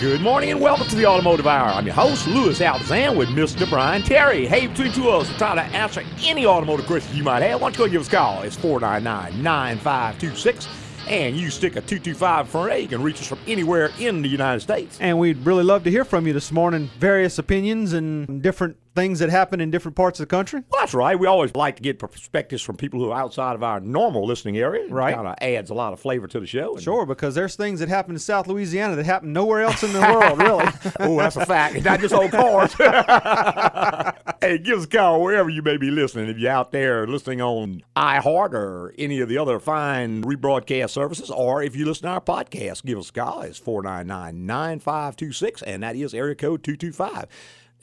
good morning and welcome to the Automotive Hour. I'm your host, Louis Altazan, with Mr. Brian Terry. Hey, between two of us, we'll try to answer any automotive questions you might have. Why don't you go give us a call? It's 499 9526. And you stick a 225 in front of you can reach us from anywhere in the United States. And we'd really love to hear from you this morning. Various opinions and different things that happen in different parts of the country. Well, that's right. We always like to get perspectives from people who are outside of our normal listening area. Right. Kind of adds a lot of flavor to the show. Sure, because there's things that happen in South Louisiana that happen nowhere else in the world, really. oh, that's a fact. It's not just old cars. hey, give us a call wherever you may be listening. If you're out there listening on iHeart or any of the other fine rebroadcast services, or if you listen to our podcast, give us a call. It's 499 9526, and that is area code 225.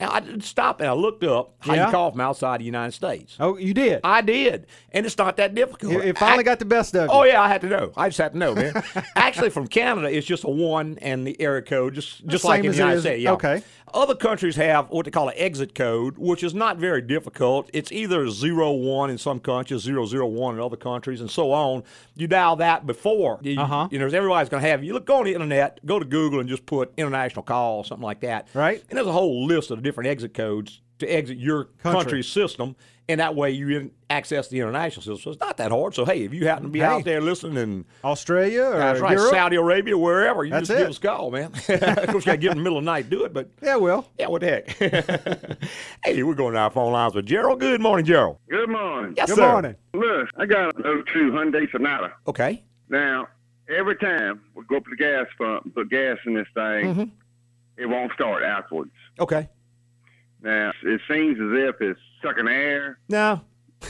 Now, I did stop and I looked up how Yeah? you call from outside the United States. oh, you did. I did, and it's not that difficult. It, it finally I- got the best of oh, you. Oh yeah, I had to know. I just had to know, man. Actually, from Canada, it's just a one and the area code, just just like in the United States. Yeah. okay. Other countries have what they call an exit code, which is not very difficult. It's either zero one in some countries, zero zero one in other countries, and so on. You dial that before. You, Uh-huh. you know, everybody's going to have. You look go on the internet, go to Google, and just put international call, something like that. Right. And there's a whole list of different exit codes to exit your Country. country's system, and that way you access the international system. So it's not that hard. So hey, if you happen to be Hey. out there listening in Australia or that's right, Europe? Saudi Arabia, wherever, you That's just give us a call, man. of course, you got to get in the middle of the night to do it, but Yeah, well. yeah, what the heck? hey, we're going to our phone lines with Gerald. Good morning, Gerald. Good morning. Yes, Good sir. morning. Look, I got an 02 Hyundai Sonata. Okay. Now, every time we go up to the gas pump, put gas in this thing, Mhm. it won't start afterwards. Okay. Now, it seems as if it's sucking air. No.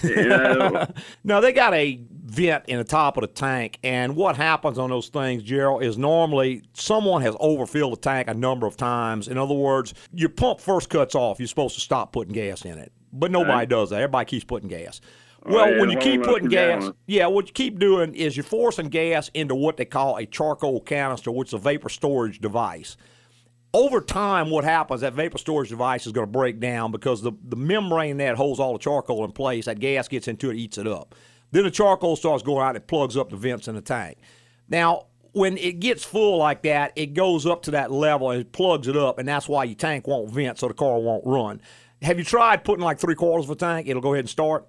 You know, no, they got a vent in the top of the tank, and what happens on those things, Gerald, is normally someone has overfilled the tank a number of times. In other words, your pump first cuts off, you're supposed to stop putting gas in it, but nobody Right. does that. Everybody keeps putting gas. Oh, Well, yeah, when you keep putting gas, yeah, what you keep doing is you're forcing gas into what they call a charcoal canister, which is a vapor storage device over time, what happens, that vapor storage device is going to break down because the, the membrane that holds all the charcoal in place, that gas gets into it, eats it up. Then the charcoal starts going out, it plugs up the vents in the tank. Now, when it gets full like that, it goes up to that level and it plugs it up, and that's why your tank won't vent so the car won't run. Have you tried putting like three quarters of a tank? It'll go ahead and start.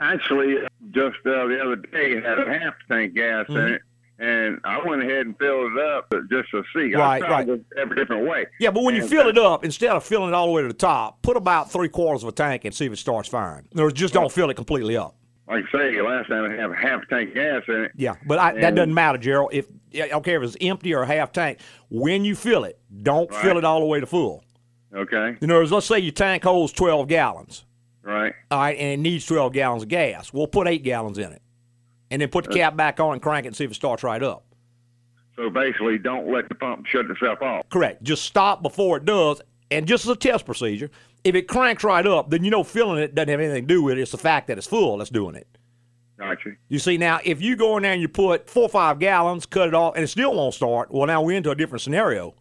actually, just uh, the other day, it had a half tank gas Mm-hmm. in it. And I went ahead and filled it up just to see. Right, right. it every different way. Yeah, but when you fill uh, it up, instead of filling it all the way to the top, put about three quarters of a tank and see if it starts firing. Words, just don't fill it completely up. Like I say, last time I had a half tank gas in it. Yeah, but I, that doesn't matter, Gerald. If I don't care if it's empty or half tank, when you fill it, don't fill it all the way to full. Okay, In other words, let's say your tank holds 12 gallons, right. all right, and it needs 12 gallons of gas. We'll put eight gallons in it, and then put the cap back on and crank it and see if it starts right up. So basically, don't let the pump shut itself off. Correct. Just stop before it does, and just as a test procedure, if it cranks right up, then you know filling it doesn't have anything to do with it. It's the fact that it's full that's doing it. Gotcha. You see, now, if you go in there and you put four or five gallons, cut it off, and it still won't start, well, now we're into a different scenario.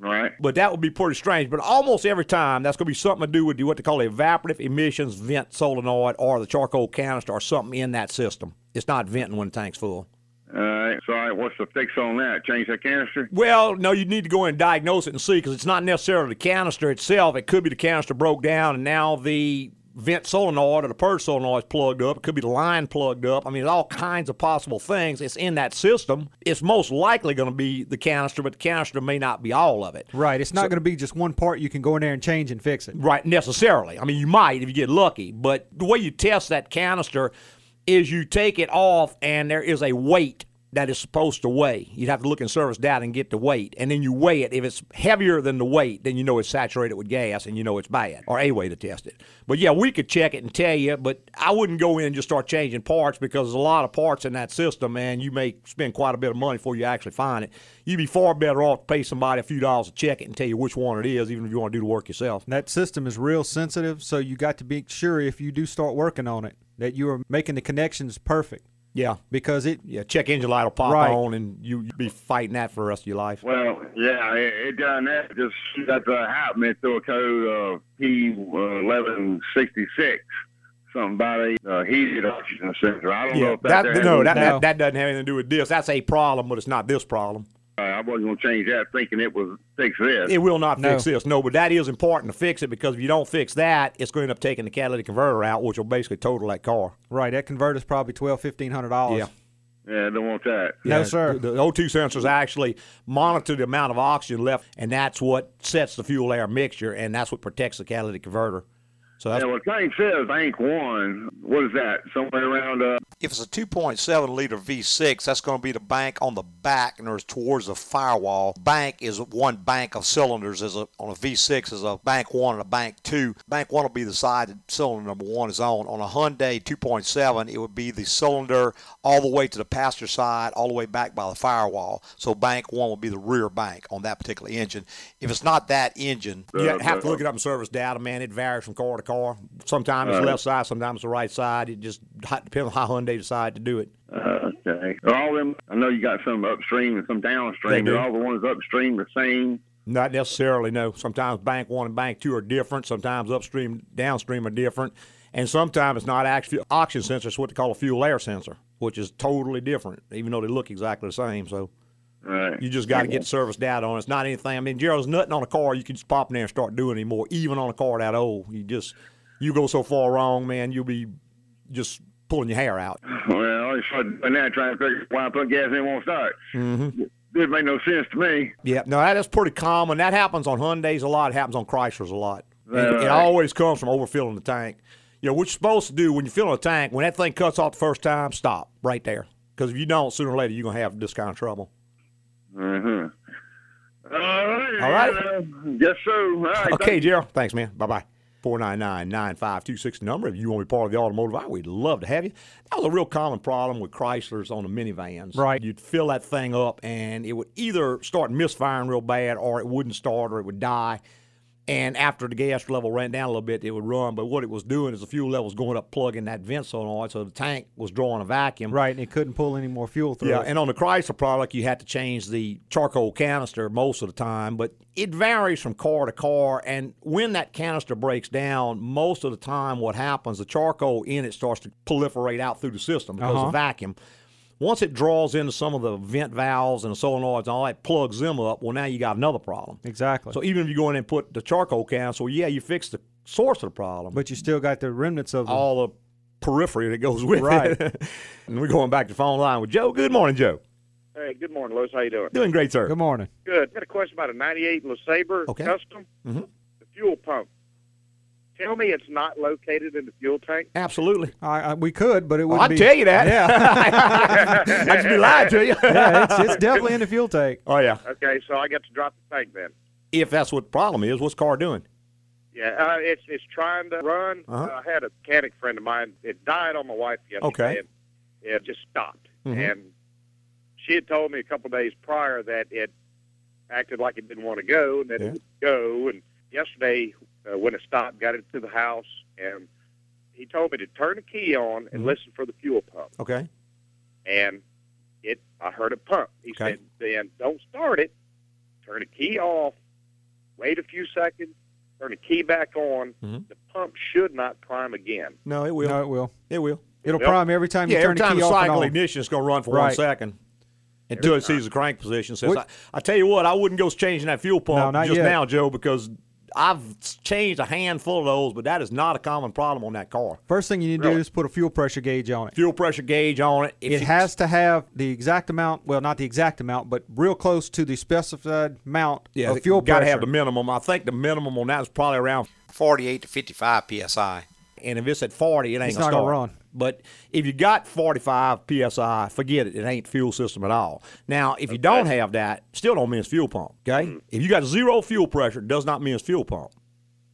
Right. But that would be pretty strange. But almost every time, that's going to be something to do with what they call the evaporative emissions vent solenoid or the charcoal canister or something in that system. It's not venting when the tank's full. All right. So, all right, what's the fix on that? Change that canister? Well, no, you need to go in and diagnose it and see because it's not necessarily the canister itself. It could be the canister broke down and now the vent solenoid or the purge solenoid is plugged up. It could be the line plugged up. I mean, all kinds of possible things. It's in that system. It's most likely going to be the canister, but the canister may not be all of it. Right. It's not going to be just one part you can go in there and change and fix it. Right, necessarily. I mean, you might if you get lucky, but the way you test that canister is you take it off and there is a weight that is supposed to weigh. You'd have to look in service data and get the weight, and then you weigh it. If it's heavier than the weight, then you know it's saturated with gas and you know it's bad, or a way to test it. But yeah, we could check it and tell you, but I wouldn't go in and just start changing parts because there's a lot of parts in that system, and you may spend quite a bit of money before you actually find it. You'd be far better off to pay somebody a few dollars to check it and tell you which one it is, even if you want to do the work yourself. That system is real sensitive, so you got to be sure if you do start working on it that you are making the connections perfect Yeah, because it Yeah, check engine light will pop Right. on, and you you be fighting that for the rest of your life. Well, yeah, it, it done that. Just that uh, happened through a code of P eleven sixty six. Something about a uh, heated oxygen sensor. I don't know Yeah, if that, that no, that, No. that that doesn't have anything to do with this. That's a problem, but it's not this problem. Uh, I wasn't going to change that thinking it was fix this. It will not No. fix this. No, but that is important to fix it because if you don't fix that, it's going to end up taking the catalytic converter out, which will basically total that car. Right, that converter's probably twelve, fifteen hundred dollars. Yeah. yeah, I don't want that. No, Yeah, sir. The, the O2 sensors actually monitor the amount of oxygen left, and that's what sets the fuel air mixture, and that's what protects the catalytic converter. So that's Yeah, well, thing says Bank One. What is that? Somewhere around uh, if it's a 2.7 liter V6, that's going to be the bank on the back and there's towards the firewall. Bank is one bank of cylinders. As a, on a V6 is a bank one and a bank two. Bank one will be the side that cylinder number one is on. On a Hyundai 2.7, it would be the cylinder all the way to the passenger side, all the way back by the firewall. So bank one will be the rear bank on that particular engine. If it's not that engine, you Uh, have to uh, look it up in service data, man. It varies from car to car. Sometimes it's left side, sometimes it's the right side. It just depends on how Hyundai decide to do it. uh, okay. Are all them? I know you got some upstream and some downstream. Are all the ones upstream the same? Not necessarily, no. Sometimes bank one and bank two are different. Sometimes upstream, downstream are different. And sometimes it's not actually oxygen sensor, it's what they call a fuel air sensor, which is totally different, even though they look exactly the same. So Right. you just got to get service data on it. It's not anything. I mean, Gerald's nothing on a car you can just pop in there and start doing anymore, even on a car that old. You just, you go so far wrong, man, you'll be just pulling your hair out. Well, I started that trying to figure why I put gas in it won't start. Mm-hmm. Didn't make no sense to me. Yeah, no, that is pretty common. That happens on Hyundai's a lot. It happens on Chryslers a lot. Right, It right. always comes from overfilling the tank. You know, what you're supposed to do when you're filling a tank, when that thing cuts off the first time, stop right there. Because if you don't, sooner or later, you're going to have this kind of trouble. Uh-huh. All right. All right. Uh, yes, sir. All right. Okay, Gerald. Thanks, man. Bye bye. 499 9526 number. If you want to be part of the automotive hour, we'd love to have you. That was a real common problem with Chryslers on the minivans. Right. You'd fill that thing up, and it would either start misfiring real bad, or it wouldn't start, or it would die. And after the gas level ran down a little bit, it would run. But what it was doing is the fuel level was going up, plugging that vent solenoid, so the tank was drawing a vacuum. Right, and it couldn't pull any more fuel through. Yeah, it. and on the Chrysler product, you had to change the charcoal canister most of the time, but it varies from car to car. And when that canister breaks down, most of the time, what happens, the charcoal in it starts to proliferate out through the system because Uh-huh. of vacuum. Once it draws into some of the vent valves and the solenoids and all that, plugs them up. Well, now you got another problem. exactly. So even if you go in and put the charcoal canister, well, yeah, you fix the source of the problem but you still got the remnants of all the periphery that goes with Right. it. and we're going back to the phone line with Joe. Good morning, Joe. Hey, good morning, Louis. How you doing? Doing great, sir. Good morning. Good. Got a question about a '98 LeSabre Okay. Custom. mm-hmm. The fuel pump. Tell me it's not located in the fuel tank. Absolutely. I, I, we could, but it would I'd be. tell you that. Yeah, I'd just be lying to you. yeah, it's, it's definitely in the fuel tank. Oh yeah. Okay, so I got to drop the tank then. If that's what the problem is, what's the car doing? Yeah, uh, it's it's trying to run. Uh-huh. I had a mechanic friend of mine. It died on my wife yesterday. Okay. And it just stopped, Mhm. and she had told me a couple days prior that it acted like it didn't want to go, and that Yeah. it would go. And yesterday, uh, when it stopped, got it to the house, and he told me to turn the key on and Mhm. listen for the fuel pump. Okay. and it I heard a pump. He Okay. said, "Then don't start it. Turn the key off. Wait a few seconds. Turn the key back on. Mhm. The pump should not prime again." No, it will. No, it will. It will. It'll Yep. prime every time you yeah, turn every the time key the off and cycle on. ignition is going to run for one Right. second until it sees the crank position. Says, I, I tell you what, I wouldn't go changing that fuel pump not just yet. now, Joe, because I've changed a handful of those, but that is not a common problem on that car. First thing you need to do is put a fuel pressure gauge on it. Fuel pressure gauge on it. If It you- has to have the exact amount, well, not the exact amount, but real close to the specified amount yeah, of fuel pressure. got to have the minimum. I think the minimum on that is probably around 48 to 55 psi. And if it's at 40, it ain't gonna not gonna run. But if you got 45 psi, forget it. It ain't fuel system at all. Now, if you don't have that, still don't mean it's fuel pump. Okay. Mm. If you got zero fuel pressure, it does not mean it's fuel pump.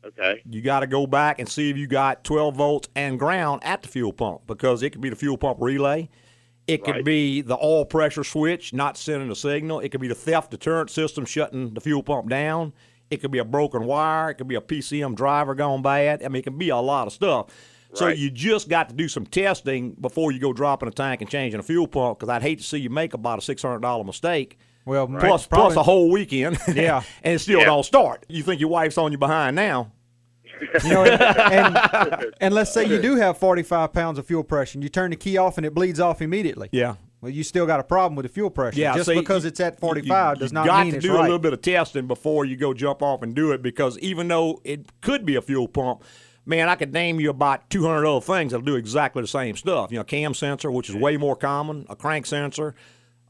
Okay. You got to go back and see if you got 12 volts and ground at the fuel pump because it could be the fuel pump relay. It could Right. be the oil pressure switch not sending a signal. It could be the theft deterrent system shutting the fuel pump down. It could be a broken wire. It could be a PCM driver gone bad. I mean, it can be a lot of stuff. So Right. you just got to do some testing before you go dropping a tank and changing a fuel pump because I'd hate to see you make about a $600 mistake. well, Plus, probably- plus a whole weekend. Yeah. and it still Yeah. don't start. You think your wife's on you behind now. You know, and, and let's say you do have 45 pounds of fuel pressure, and you turn the key off and it bleeds off immediately. Yeah. Well, you still got a problem with the fuel pressure. Yeah, just see, because you- it's at you- 45 you, does you not got to do a little bit of testing before you go jump off and do it because even though it could be a fuel pump, man, I could name you about 200 other things that'll do exactly the same stuff. You know, cam sensor, which is way more common, a crank sensor.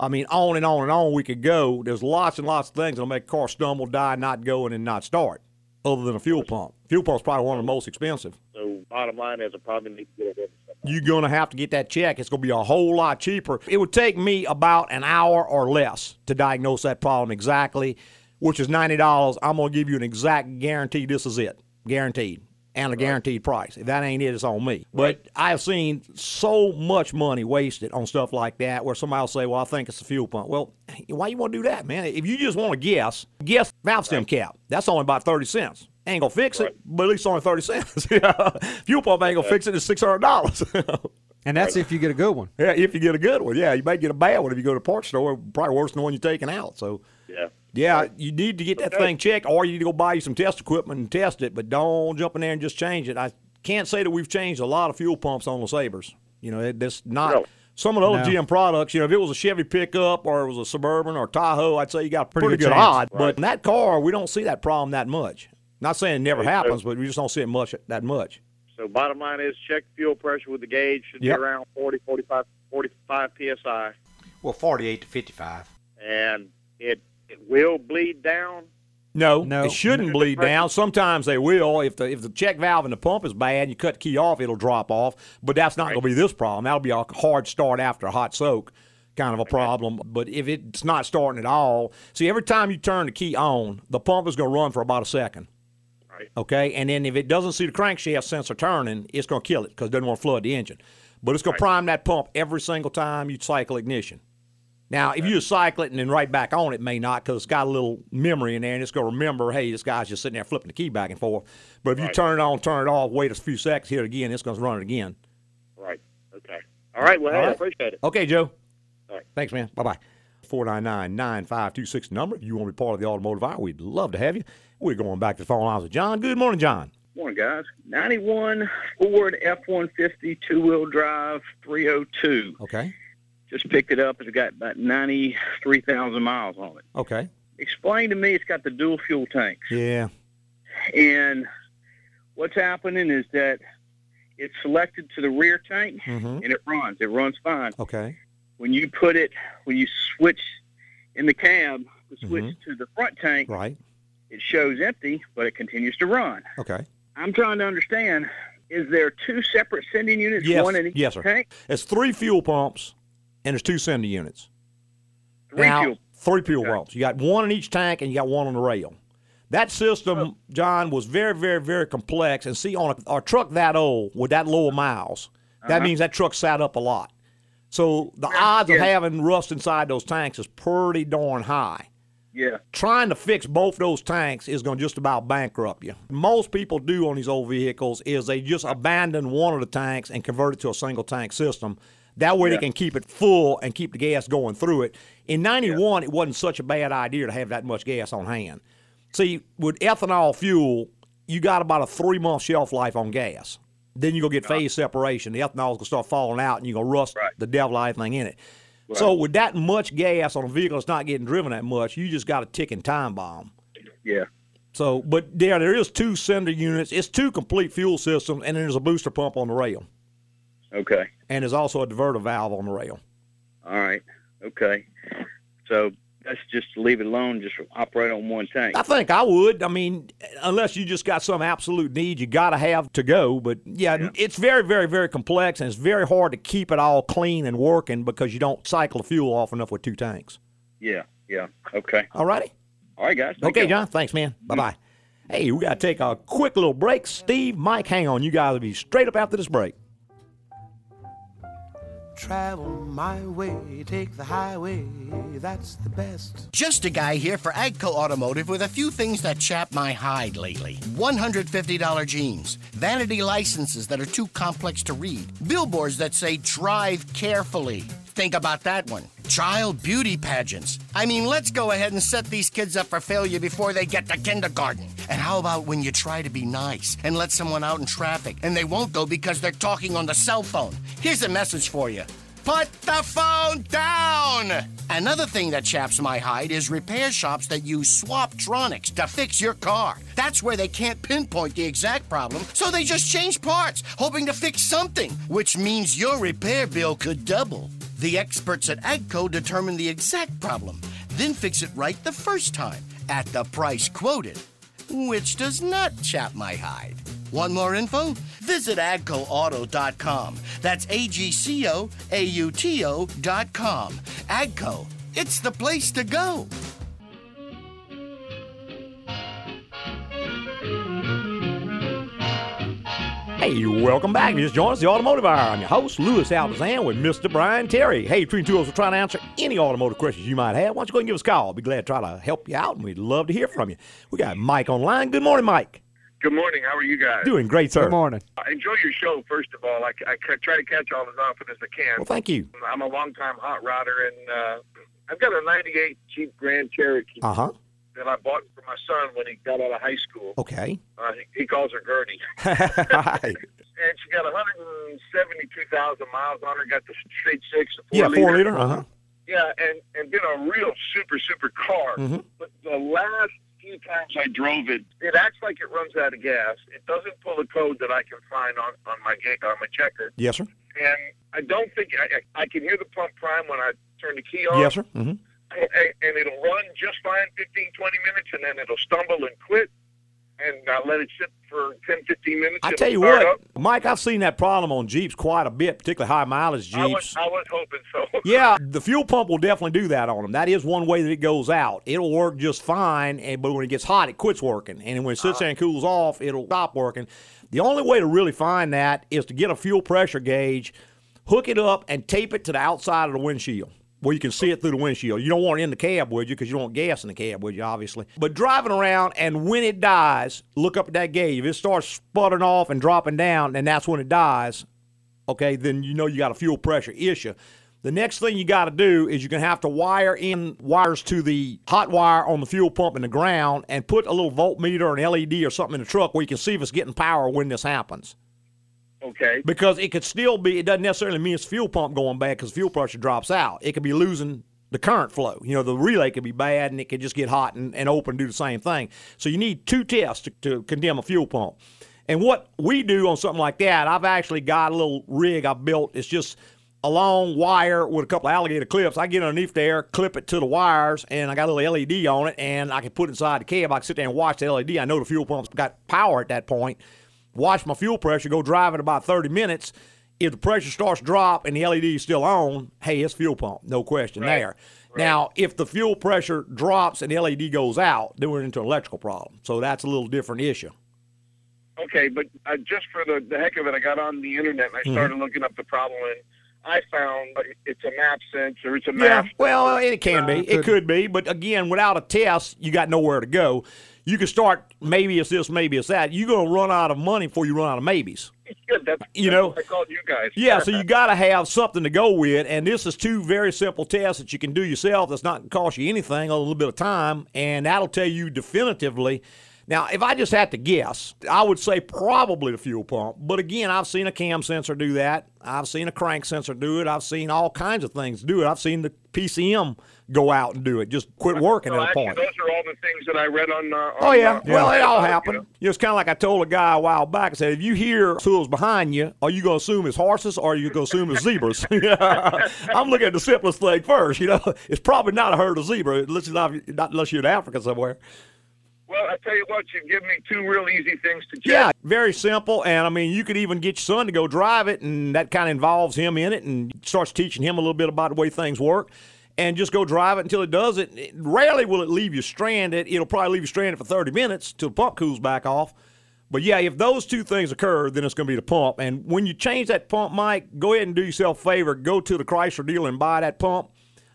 I mean, on and on and on we could go. There's lots and lots of things that'll make a car stumble, die, not go, and then not start, other than a fuel pump. Fuel pump's probably one of the most expensive. So bottom line is, I probably need to get it you're going to have to get that check. It's going to be a whole lot cheaper. It would take me about an hour or less to diagnose that problem exactly, which is $90. I'm going to give you an exact guarantee this is it. Guaranteed. And a guaranteed price. If that ain't it, it's on me. But I've seen so much money wasted on stuff like that where somebody will say, well, I think it's a fuel pump. Well, why you want to do that, man? If you just want to guess, guess valve stem cap. That's only about 30 cents. Ain't going to fix it, but at least only 30 cents. fuel pump ain't going to fix it. It's $600. and that's if you get a good one. Yeah, if you get a good one. Yeah, you might get a bad one if you go to a parts store. Probably worse than the one you're taking out. So, Yeah. yeah, you need to get that thing checked, or you need to go buy you some test equipment and test it. But don't jump in there and just change it. I can't say that we've changed a lot of fuel pumps on the Sabres. You know, it, that's not. No. Some of the other No. GM products, you know, if it was a Chevy pickup or it was a Suburban or Tahoe, I'd say you got a Pretty pretty, good good, chance. odds. But in that car, we don't see that problem that much. Not saying it never Right, so- happens, but we just don't see it much that much. So bottom line is, check fuel pressure with the gauge. Should Yep. be around 40, 45, 45 psi, Well, 48 to 55. and it it will bleed down. No, No. it shouldn't bleed down. Sometimes they will. If the if the check valve in the pump is bad, and you cut the key off, it'll drop off. But that's not going to be this problem. That'll be a hard start after a hot soak, kind of a problem. But if it's not starting at all, see every time you turn the key on, the pump is going to run for about a second. Right. Okay, and then if it doesn't see the crankshaft sensor turning, it's going to kill it because it doesn't want to flood the engine. But it's going to prime that pump every single time you cycle ignition. Now, if you just cycle it and then right back on, it may not because it's got a little memory in there and it's going to remember, hey, this guy's just sitting there flipping the key back and forth. But if you Right. turn it on, turn it off, wait a few seconds, hit it again, it's going to run it again. Right. Okay. All right. Well, hey, All I appreciate it. Okay, Joe. All right. Thanks, man. Bye bye. 499 9526 number. If you want to be part of the automotive hour, we'd love to have you. We're going back to the phone lines with John. Good morning, John. Morning, guys. 91 Ford F-150 two-wheel drive 302. Okay. Just picked it up. It's got about 93,000 miles on it. Okay. Explain to me it's got the dual fuel tanks. Yeah. And what's happening is that it's selected to the rear tank Mm-hmm. and it runs. It runs fine. Okay. When you put it, when you switch in the cab, the switch Mhm. to the front tank, Right. it shows empty, but it continues to run. Okay. I'm trying to understand, is there two separate sending units, Yes. one in each Yes, sir. tank? It's three fuel pumps and there's two sender units. Three now, fuel. Three fuel Okay. pumps. You got one in each tank and you got one on the rail. That system, Oh. John, was very, very, very complex. And see, on a, a truck that old with that low of miles, that Uh-huh. means that truck sat up a lot. So the odds of having rust inside those tanks is pretty darn high. Yeah. Trying to fix both those tanks is going to just about bankrupt you. Most people do on these old vehicles is they just abandon one of the tanks and convert it to a single tank system. That way Yeah. they can keep it full and keep the gas going through it. In 91, it wasn't such a bad idea to have that much gas on hand. See, with ethanol fuel, you got about a three month shelf life on gas. Then you're going to get uh-huh. phase separation. The ethanol's going to start falling out and you're going to rust Right. the devil out of everything in it. So with that much gas on a vehicle that's not getting driven that much, you just got a ticking time bomb. Yeah. So, but there, there is two sender units. It's two complete fuel systems, and then there's a booster pump on the rail, Okay. and there's also a diverter valve on the rail. All right. Okay. So that's just to leave it alone, just operate on one tank. I think I would. I mean, unless you just got some absolute need you got to have to go. But yeah, it's very, very, very complex, and it's very hard to keep it all clean and working because you don't cycle the fuel off enough with two tanks. Yeah. Yeah. Okay. All righty. All right, guys. Okay. John. Thanks, man. Mm-hmm. Bye bye. Hey, we got to take a quick little break. Steve, Mike, hang on. You guys will be straight up after this break. Travel my way, take the highway, that's the best. Just a guy here for Agco Automotive with a few things that chap my hide lately. $150 jeans, vanity licenses that are too complex to read, billboards that say drive carefully. Think about that one. Child beauty pageants. I mean, let's go ahead and set these kids up for failure before they get to kindergarten. And how about when you try to be nice and let someone out in traffic and they won't go because they're talking on the cell phone? Here's a message for you. Put the phone down! Another thing that chaps my hide is repair shops that use Swaptronics to fix your car. That's where they can't pinpoint the exact problem, so they just change parts, hoping to fix something, which means your repair bill could double. The experts at AGCO determine the exact problem, then fix it right the first time at the price quoted, which does not chap my hide. Want more info? Visit agcoauto.com. That's A G C O A U T O.com. Agco, it's the place to go. Hey, welcome back. Just join us, the Automotive Hour. I'm your host, Louis Altazan, with Mr. Brian Terry. Hey, between two of us, we're trying to answer any automotive questions you might have. Why don't you go and give us a call? I'll be glad to try to help you out, and we'd love to hear from you. We got Mike online. Good morning, Mike. Good morning. How are you guys? Doing great, sir. Good morning. I enjoy your show, first of all. I, I try to catch all as often as I can. Well, thank you. I'm a longtime hot rodder, and uh, I've got a 98 Jeep Grand Cherokee Uh huh. That I bought for my son when he got out of high school. Okay. Uh, he, he calls her Gertie. Hi. And she got 172,000 miles on her, got the straight six, the yeah, four, four liter. Uh huh. Yeah, and, and been a real super, super car. Mhm. But the last few times I drove it, it acts like it runs out of gas. It doesn't pull a code that I can find on, on my on my checker. Yes, sir. And I don't think I, I I can hear the pump prime when I turn the key on. Yes, sir. Mm-hmm. And, it'll run just fine 15, 20 minutes, and then it'll stumble and quit. And I let it sit for 10, 15 minutes. I tell you what, up. Mike, I've seen that problem on Jeeps quite a bit, particularly high mileage I was, Jeeps. I was hoping so. Yeah, the fuel pump will definitely do that on them. That is one way that it goes out. It'll work just fine, and but when it gets hot, it quits working. And when it sits uh-huh. there and cools off, it'll stop working. The only way to really find that is to get a fuel pressure gauge, hook it up, and tape it to the outside of the windshield where you can see it through the windshield. You don't want it in the cab with you because you don't want gas in the cab with you, obviously. But driving around, and when it dies, look up at that gauge. If it starts sputtering off and dropping down, and that's when it dies okay, then you know you got a fuel pressure issue. The next thing you got to do is you're going to have to wire in wires to the hot wire on the fuel pump in the ground and put a little voltmeter or an LED or something in the truck where you can see if it's getting power when this happens. Okay. Because it could still be, it doesn't necessarily mean it's fuel pump going bad because fuel pressure drops out. It could be losing the current flow. You know, the relay could be bad and it could just get hot and, and open and do the same thing. So you need two tests to, to condemn a fuel pump. And what we do on something like that, I've actually got a little rig I built. It's just a long wire with a couple of alligator clips. I get underneath there, clip it to the wires, and I got a little LED on it, and I can put it inside the cab. I can sit there and watch the LED. I know the fuel pump's got power at that point. Watch my fuel pressure, go drive it about 30 minutes. If the pressure starts to drop and the LED is still on, hey, it's fuel pump, no question there. Now, if the fuel pressure drops and the LED goes out, then we're into an electrical problem. So that's a little different issue. Okay, but uh, just for the, the heck of it, I got on the internet and I Mm-hmm. started looking up the problem, and I found it's a map sensor. It's a Yeah, map. well, it can be. It could be. But again, without a test, you got nowhere to go. You can start, maybe it's this, maybe it's that. You're going to run out of money before you run out of maybes. Good. That's, You that's know- what I called you guys. Yeah, so you got to have something to go with, and this is two very simple tests that you can do yourself. That's not going to cost you anything, a little bit of time, and that'll tell you definitively. Now, if I just had to guess, I would say probably the fuel pump. But again, I've seen a cam sensor do that. I've seen a crank sensor do it. I've seen all kinds of things do it. I've seen the PCM go out and do it. Just quit working Well, at a actually, point. those are all the things that I read on. Uh, on Oh yeah, uh, well it all happened. you know. You know, it's kind of like I told a guy a while back. I said, if you hear tools behind you, are you going to assume it's horses or are you going to assume it's zebras? I'm looking at the simplest thing first. You know, it's probably not a herd of zebra unless, not unless you're in Africa somewhere. Well, I tell you what, you give me two real easy things to check. Yeah, very simple. And I mean, you could even get your son to go drive it, and that kind of involves him in it and starts teaching him a little bit about the way things work. And just go drive it until it does it. It- Rarely will it leave you stranded. It'll probably leave you stranded for 30 minutes till the pump cools back off. But yeah, if those two things occur, then it's going to be the pump. And when you change that pump, Mike, go ahead and do yourself a favor. Go to the Chrysler dealer and buy that pump.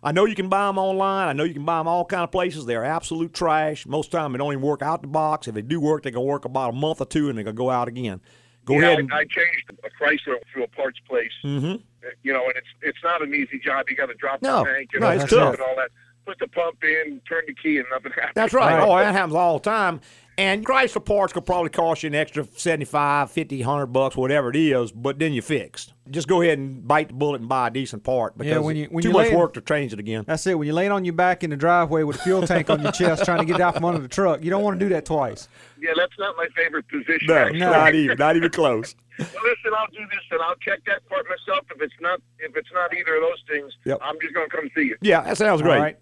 I know you can buy them online. I know you can buy them all kind of places. They're absolute trash. Most of the time, they don't even work out the box. If they do work, they're going to work about a month or two, and they're going to go out again. Go Yeah, ahead and I, I changed a Chrysler to a parts place. Mhm. You know, and it's it's not an easy job. You got to drop No, the tank and no, all it's that tough. and all that. Put the pump in, turn the key, and nothing happens. That's right. Right. Oh, that happens all the time. And Chrysler parts could probably cost you an extra 75, 50, 100 bucks, whatever it is, but then you're fixed. Just go ahead and bite the bullet and buy a decent part because Yeah, when you- when too you much lay in- work to change it again. That's it. When you're laying on your back in the driveway with a fuel tank on your chest trying to get out from under the truck, you don't want to do that twice. Yeah, that's not my favorite position. No, actually. not even, not even close. Well, listen, I'll do this, and I'll check that part myself. If it's not, if it's not either of those things, Yep. I'm just gonna come see you. Yeah, that sounds great.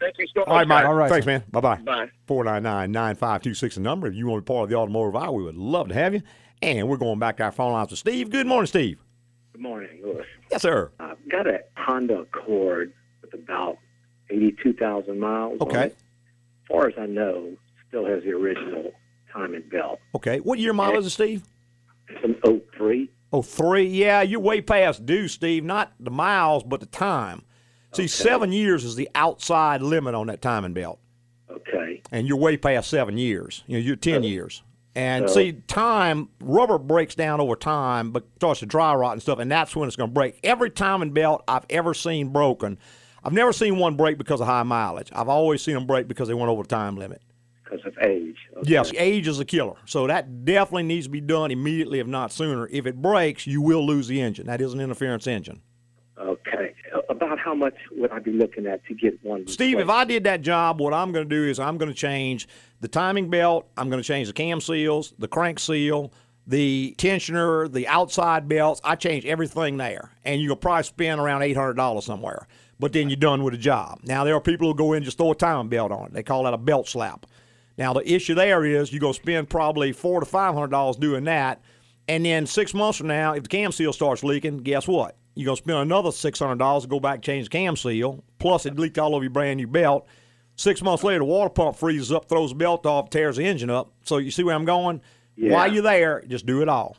All right. Thank you so much. All right, Mike. All right, Thanks, man. Bye bye. Bye. 499 9526 the number. If you want to be part of the automotive hour, we would love to have you. And we're going back to our phone lines with Steve. Good morning, Steve. Good morning, Louis. Yes, sir. I've got a Honda Accord with about 82,000 miles. Okay. it. As far as I know, still has the original timing belt. Okay. What year model is it, Steve? It's an 03. Oh, three. Yeah, you're way past due, Steve. Not the miles, but the time. See, seven years is the outside limit on that timing belt, Okay. and you're way past seven years. You know, you're ten years. And So- see, time rubber breaks down over time, but starts to dry rot and stuff, and that's when it's going to break. Every timing belt I've ever seen broken, I've never seen one break because of high mileage. I've always seen them break because they went over the time limit. Because of age. Okay. Yes, age is a killer. So that definitely needs to be done immediately, if not sooner. If it breaks, you will lose the engine. That is an interference engine. Okay. About how much would I be looking at to get one? Steve, if I did that job, what I'm going to do is I'm going to change the timing belt, I'm going to change the cam seals, the crank seal, the tensioner, the outside belts. I change everything there, and you'll probably spend around eight hundred dollars somewhere. But then you're done with the job. Now there are people who go in and just throw a timing belt on it. They call that a belt slap. Now the issue there is you're going to spend probably four to five hundred dollars doing that, and then six months from now, if the cam seal starts leaking, guess what? You're going to spend another six hundred dollars to go back and change the cam seal. Plus, it leaked all over your brand new belt. Six months later, the water pump freezes up, throws the belt off, tears the engine up. So you see where I'm going? Yeah. While you're there, just do it all.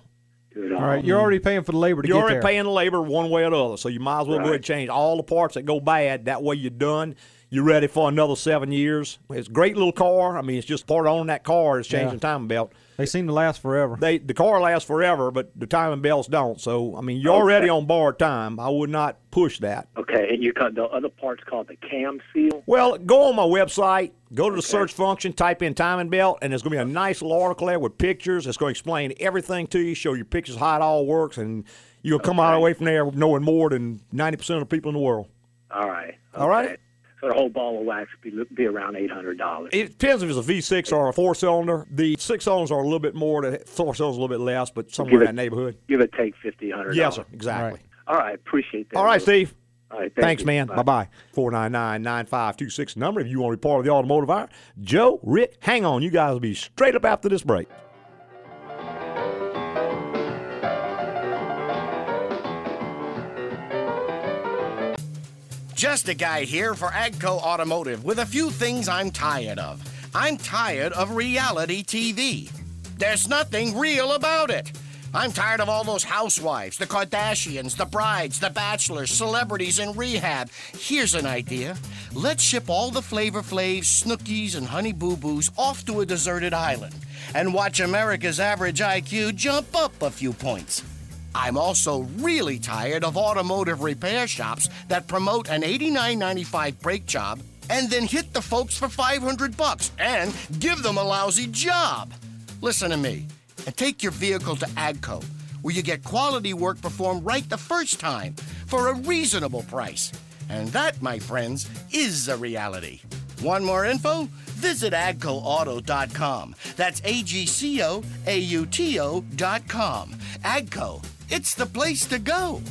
Do it all. All right. You're already paying for the labor to You're get already there. paying the labor one way or the other, so you might as well go ahead and change all the parts that go bad. That way you're done. You're ready for another seven years. It's a great little car. I mean, it's just part of owning that car is changing Yeah. the timing belt. They seem to last forever. They the car lasts forever, but the timing belts don't. So I mean, you're already on borrowed time. I would not push that. Okay. And you cut the other part's called the cam seal. Well, go on my website, go to the search function, type in timing belt, and there's going to be a nice little article there with pictures. It's going to explain everything to you, show you pictures how it all works, and you'll come out away from there knowing more than 90% of the people in the world. All right. All right. The whole ball of wax would be, be around eight hundred dollars. It depends if it's a V6 or a four cylinder. The six cylinders are a little bit more, the four cylinders a little bit less, but somewhere in Give it- that neighborhood. Give it take fifty hundred. Yes, sir, exactly. All right. Appreciate that. All right, Steve. All right. Thank Thanks, you. man. Bye bye. 499 9526 number if you want to be part of the automotive hour. Joe, Rick, hang on. You guys will be straight up after this break. Just a guy here for Agco Automotive with a few things I'm tired of. I'm tired of reality TV. There's nothing real about it. I'm tired of all those housewives, the Kardashians, the brides, the bachelors, celebrities in rehab. Here's an idea. Let's ship all the Flavor Flavs, Snookies, and Honey Boo Boos off to a deserted island and watch America's average IQ jump up a few points. I'm also really tired of automotive repair shops that promote an $89.95 brake job and then hit the folks for 500 bucks and give them a lousy job. Listen to me and take your vehicle to Agco, where you get quality work performed right the first time for a reasonable price. And that, my friends, is a reality. Want more info? Visit agcoauto.com. That's A G C O A U T O.com. Agco, it's the place to go.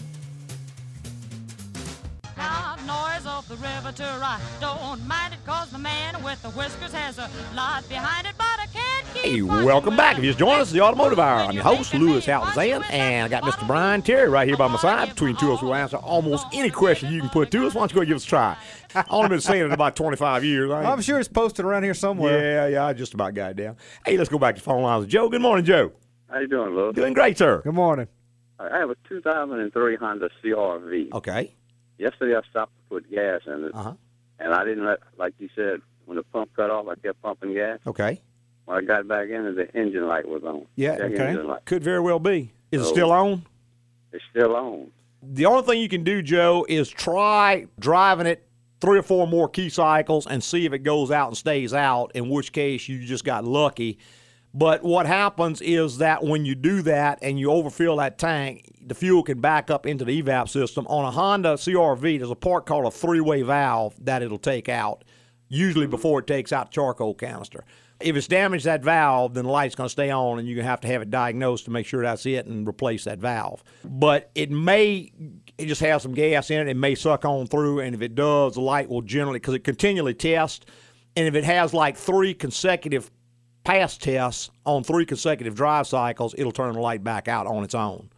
Loud noise of the river to right. Don't mind it cause the man with the whiskers has a lot behind it, but I can't keep Hey, welcome back. If you just joined us, the Automotive Hour. I'm your host, Louis Altazan, and I got Mr. Brian Terry right here by my side. Between two of us, we'll answer oh, almost oh, any question oh, you can put to us. Why don't you go give us a try? I've only been saying it about 25 years. I ain't- I'm sure it's posted around here somewhere. Yeah, yeah, I just about got it down. Hey, let's go back to phone lines with Joe. Good morning, Joe. How you doing, Lou? Doing great, sir. Good morning. I have a 2003 Honda CRV. Okay. Yesterday I stopped to put gas in it, Uh-huh. and I didn't let, like you said, when the pump cut off, I kept pumping gas. Okay. When I got back in, it, the engine light was on. Yeah, Check okay. Could very well be. Is it still on? It's still on. The only thing you can do, Joe, is try driving it three or four more key cycles and see if it goes out and stays out, in which case you just got lucky. But what happens is that when you do that and you overfill that tank, the fuel can back up into the evap system. On a Honda CRV, there's a part called a three way valve that it'll take out, usually mm-hmm. before it takes out the charcoal canister. If it's damaged that valve, then the light's going to stay on, and you're going to have to have it diagnosed to make sure that's it and replace that valve. But it may it just have some gas in it. It may suck on through, and if it does, the light will generally because it continually tests. And if it has like three consecutive pass tests on three consecutive drive cycles, it'll turn the light back out on its own.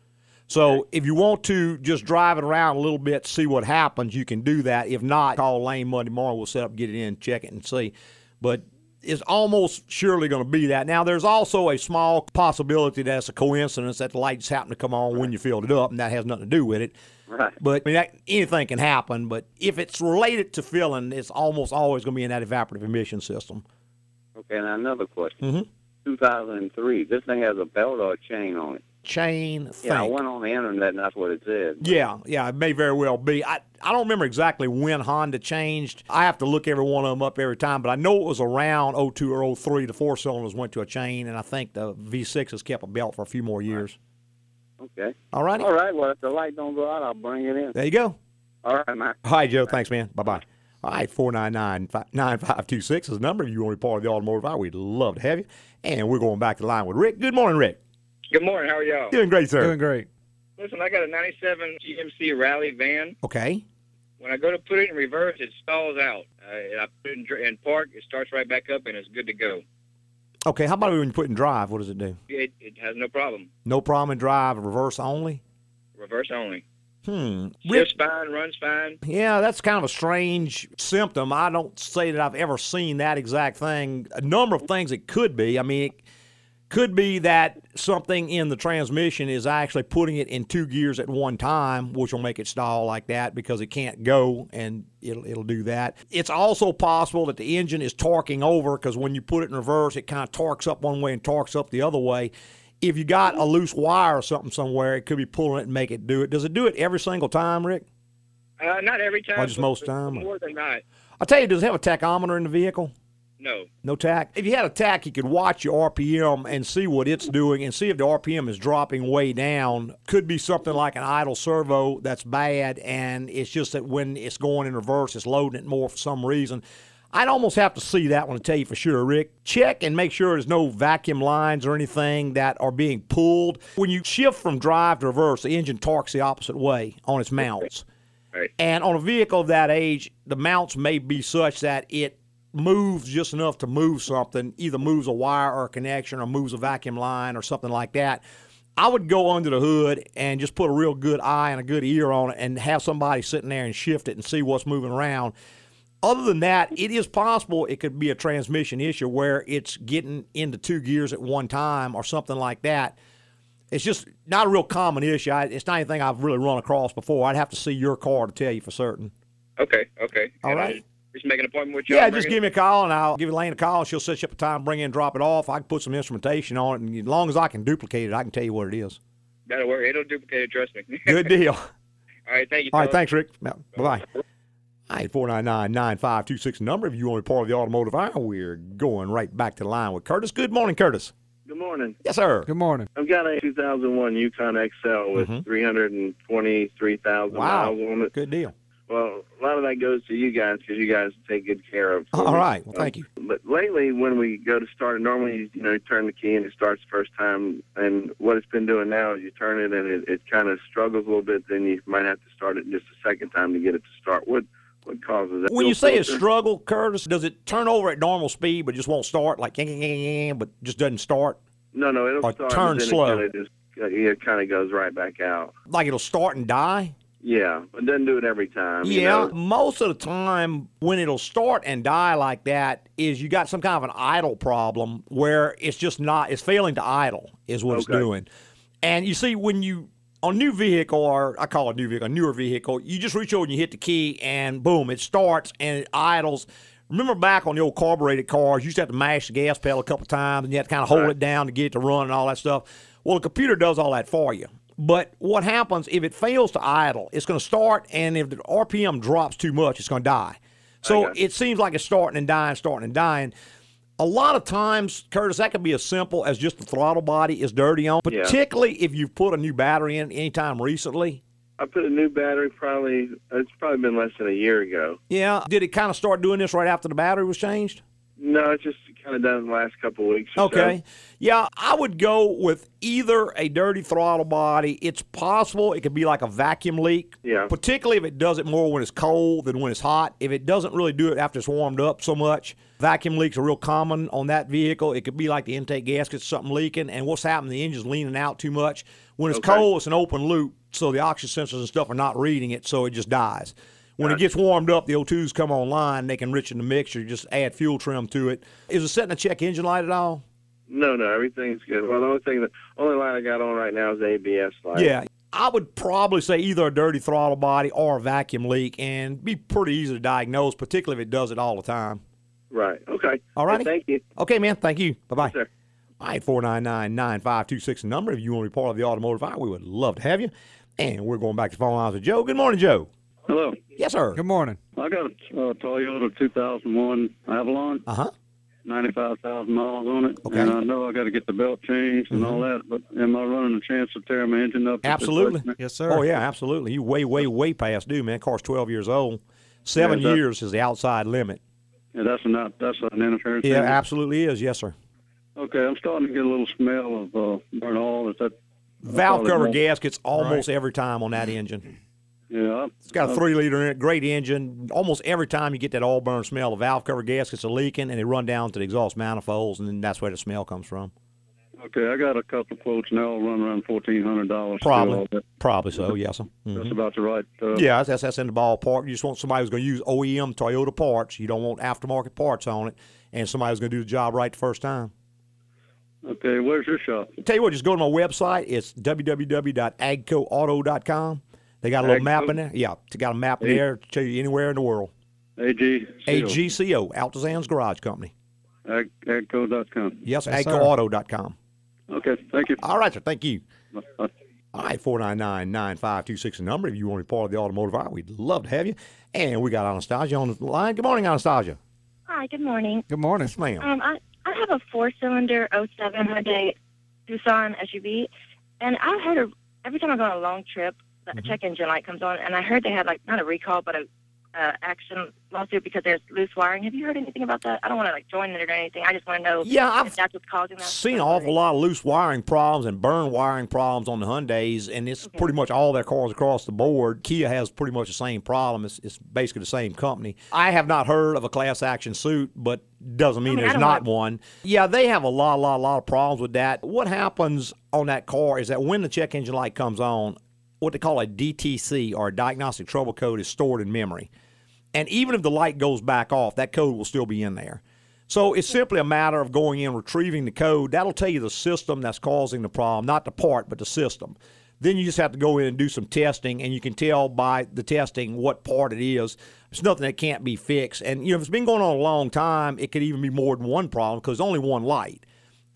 So if you want to just drive it around a little bit, see what happens, you can do that. If not, call Lane Monday morning. We'll set up, get it in, check it, and see. But it's almost surely going to be that. Now, there's also a small possibility that's a coincidence that the lights happen to come on when you filled it up, and that has nothing to do with it. Right. But I mean, that, anything can happen. But if it's related to filling, it's almost always going to be in that evaporative emission system. Okay, now another question. Mhm. 2003. This thing has a belt or a chain on it. Chain thing. Yeah, I went on the internet and that's what it said. Yeah, yeah, it may very well be. I, I don't remember exactly when Honda changed. I have to look every one of them up every time, but I know it was around 02 or 03. The four cylinders went to a chain, and I think the V6 has kept a belt for a few more years. Okay. All right. All right. Well, if the light don't go out, I'll bring it in. There you go. All right, man. Right, Joe. Thanks, man. Bye bye. All right, 499 9526 is the number. If you want to be part of the automotive hour, we'd love to have you. And we're going back to the line with Rick. Good morning, Rick. Good morning. How are y'all? Doing great, sir. Doing great. Listen, I got a 97 GMC Rally van. Okay. When I go to put it in reverse, it stalls out. Uh, I put it in, in park, it starts right back up, and it's good to go. Okay, how about when you put in drive? What does it do? It, it has no problem. No problem in drive, reverse only? Reverse only. Hmm. Shifts fine, runs fine. Yeah, that's kind of a strange symptom. I don't say that I've ever seen that exact thing. A number of things it could be. I mean, it could be that something in the transmission is actually putting it in two gears at one time, which will make it stall like that because it can't go and it'll, it'll do that. It's also possible that the engine is torquing over because when you put it in reverse, it kind of torques up one way and torques up the other way. If you got a loose wire or something somewhere, it could be pulling it and make it do it. Does it do it every single time, Rick? Uh, not every time. Or just most time? More than not. I'll tell you, does it have a tachometer in the vehicle? No. No tack. If you had a tack, you could watch your RPM and see what it's doing and see if the RPM is dropping way down. Could be something like an idle servo that's bad, and it's just that when it's going in reverse, it's loading it more for some reason. I'd almost have to see that one to tell you for sure, Rick. Check and make sure there's no vacuum lines or anything that are being pulled. When you shift from drive to reverse, the engine torques the opposite way on its mounts. Right. And on a vehicle of that age, the mounts may be such that it moves just enough to move something, either moves a wire or a connection or moves a vacuum line or something like that. I would go under the hood and just put a real good eye and a good ear on it and have somebody sitting there and shift it and see what's moving around. Other than that, it is possible it could be a transmission issue where it's getting into two gears at one time or something like that. It's just not a real common issue. I, it's not anything I've really run across before. I'd have to see your car to tell you for certain. Okay, okay. All And right. Just make an appointment with you. Yeah, just give me a call and I'll give Elaine a call. She'll set you up a time, bring in, drop it off. I can put some instrumentation on it, and as long as I can duplicate it, I can tell you what it is. That'll work. It'll duplicate it. Trust me. Good deal. All right. Thank you. All right, thanks, Rick. Bye bye. All right, 499 9526 number. If you want to be part of the automotive hour, we're going right back to the line with Curtis. Good morning, Curtis. Good morning. Yes, sir. Good morning. I've got a 2001 Yukon XL with Mhm. 323,000 Wow. miles on it. Good deal. Well, a lot of that goes to you guys because you guys take good care of. All right. Well, thank you. But lately, when we go to start it, normally you, you know you turn the key and it starts the first time. And what it's been doing now is you turn it and it, it kind of struggles a little bit. Then you might have to start it just a second time to get it to start. What what causes that? When you say a struggle, Curtis, does it turn over at normal speed but just won't start, like, but just doesn't start? no, no, it'll or start. turn slow. It kind of just uh, it kind of goes right back out. Like it'll start and die? Yeah, it doesn't do it every time. you Yeah, know? most of the time when it'll start and die like that is you got some kind of an idle problem where it's just not it's failing to idle is what it's Okay. doing. And you see when you on a new vehicle or I call it a new vehicle, a newer vehicle, you just reach over and you hit the key and boom, it starts and it idles. Remember back on the old carbureted cars, you used to have to mash the gas pedal a couple times and you had to kind of hold Right. it down to get it to run and all that stuff. Well, the computer does all that for you. But what happens if it fails to idle? It's going to start, and if the RPM drops too much, it's going to die. So it seems like it's starting and dying, starting and dying. A lot of times, Curtis, that can be as simple as just the throttle body is dirty on, Yeah. particularly if you've put a new battery in anytime recently. I put a new battery probably. It's probably been less than a year ago. Yeah. Did it kind of start doing this right after the battery was changed? No, it's just kind of done in the last couple of weeks. or so. Okay. Yeah, I would go with either a dirty throttle body. It's possible it could be like a vacuum leak. Yeah. Particularly if it does it more when it's cold than when it's hot. If it doesn't really do it after it's warmed up so much, vacuum leaks are real common on that vehicle. It could be like the intake gasket, something leaking, and what's happening, the engine's leaning out too much. When it's Okay. cold, it's an open loop, so the oxygen sensors and stuff are not reading it, so it just dies. When it gets warmed up, the O2s come online. They can enrich in the mixture. Just add fuel trim to it. Is it setting a check engine light at all? No, no, everything's good. Well, the only thing, the only light I got on right now is the ABS light. Yeah. I would probably say either a dirty throttle body or a vacuum leak and be pretty easy to diagnose, particularly if it does it all the time. Right. Okay. All right. righty. Thank you. Okay, man. Thank you. Bye bye. sir. All right, 499 9526 number. If you want to be part of the automotive hour, we would love to have you. And we're going back to phone lines with Joe. Good morning, Joe. Hello. Yes, sir. Good morning. I got a uh, Toyota 2001 Avalon. Uh huh. 95,000 miles on it. Okay. And I know I got to get the belt changed and all that, but am I running a chance of tearing my engine up? Absolutely. Yes, sir. Oh, yeah, absolutely. You way, way, way past due, man. Car's 12 years old. Seven Yeah, years is the outside limit. Yeah, that's not that's an interference. Yeah, thing. absolutely is. Yes, sir. Okay, I'm starting to get a little smell of uh, burn oil. Is that Valve cover gaskets almost every time on that engine. Yeah. it's got a three liter in it, great engine. Almost every time you get that all burn smell, the valve cover gaskets are leaking and they run down to the exhaust manifolds, and then that's where the smell comes from. Okay, I got a couple of quotes now. Run around fourteen hundred dollars. Probably, probably so. Yes, sir. That's Mhm. about the right. Uh, Yeah, that's, that's in the ballpark. You just want somebody who's going to use OEM Toyota parts. You don't want aftermarket parts on it, and somebody who's going to do the job right the first time. Okay, where's your shop? Tell you what, just go to my website. It's www.agcoauto.com. They got a little map in there. Yeah, they got a map in A- there to show you anywhere in the world. AG. AGCO, Altazan's Garage Company. Ag, agco.com. Yes, Yes, agcoauto.com. Okay, thank you. All right, sir. Thank you. Bye. All right, 499 9526 the number. If you want to be part of the automotive hour, we'd love to have you. And we got Anastasia on the line. Good morning, Anastasia. Hi, good morning. Good morning. Yes, ma'am. Um, I, I have a four-cylinder 07 Hyundai Tucson SUV, and I heard a, every time I go on a long trip, the Mm-hmm. check engine light comes on, and I heard they had like not a recall, but a uh, action lawsuit because there's loose wiring. Have you heard anything about that? I don't want to like join it or anything. I just want to know Yeah, I've that's what's causing that. Seen an awful lot of loose wiring problems and burn wiring problems on the Hyundais, and it's pretty much all their cars across the board. Kia has pretty much the same problem. It's, it's basically the same company. I have not heard of a class action suit, but doesn't mean I mean, there's not one. Yeah, they have a lot, lot, lot of problems with that. What happens on that car is that when the check engine light comes on, what they call a DTC or a diagnostic trouble code is stored in memory. And even if the light goes back off, that code will still be in there. So it's simply a matter of going in, retrieving the code. That'll tell you the system that's causing the problem, not the part, but the system. Then you just have to go in and do some testing, and you can tell by the testing what part it is. It's nothing that can't be fixed. And you know, if it's been going on a long time, it could even be more than one problem because only one light,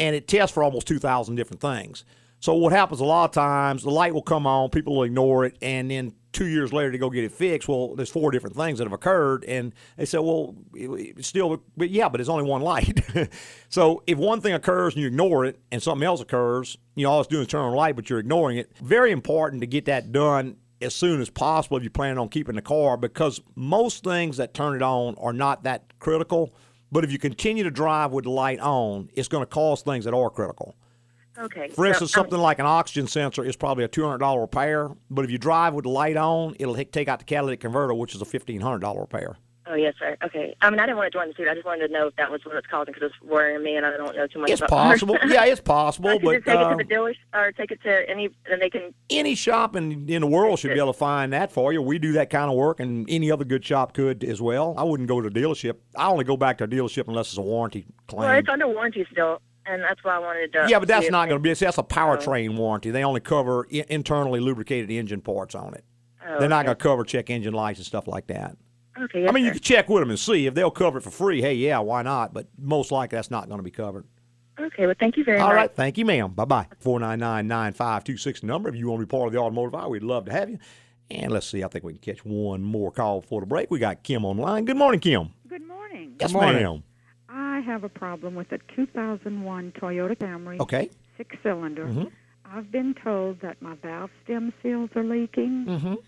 and it tests for almost 2,000 different things. So what happens a lot of times, the light will come on, people will ignore it, and then two years later to go get it fixed. Well, there's four different things that have occurred, and they say, well, it's still, but yeah, but it's only one light. so if one thing occurs and you ignore it, and something else occurs, you know, all it's doing is turn on the light, but you're ignoring it. Very important to get that done as soon as possible if you're planning on keeping the car, because most things that turn it on are not that critical. But if you continue to drive with the light on, it's going to cause things that are critical. Okay. For so, instance, um, something like an oxygen sensor is probably a two hundred dollar repair, but if you drive with the light on, it'll take out the catalytic converter, which is a fifteen hundred dollar repair. Oh yes, sir. Okay. I mean, I didn't want to join the suit. I just wanted to know if that was what it's causing because it's worrying me, and I don't know too much. It's about possible. yeah, it's possible, I could but just take it uh, to the dealer or take it to any, and they can. any shop in, in the world should be able to find that for you. We do that kind of work, and any other good shop could as well. I wouldn't go to a dealership. I only go back to a dealership unless it's a warranty claim. Well, it's under warranty still, and that's why I wanted to. yeah, but that's not going to be. That's a powertrain oh. warranty. They only cover I- internally lubricated engine parts on it. Oh, They're not going to cover check engine lights and stuff like that. Okay. Yes, I mean, you sir. can check with them and see if they'll cover it for free. Hey, yeah, why not? But most likely that's not going to be covered. Okay. Well, thank you very All much. All right, thank you, ma'am. Bye bye. Four nine nine nine five two six number. If you want to be part of the automotive hour, we'd love to have you. And let's see, I think we can catch one more call before the break. We got Kim online. Good morning, Kim. Good morning. Yes, ma'am. I have a problem with a 2001 Toyota Camry. Okay. Six cylinder. Mhm. I've been told that my valve stem seals are leaking, Mhm.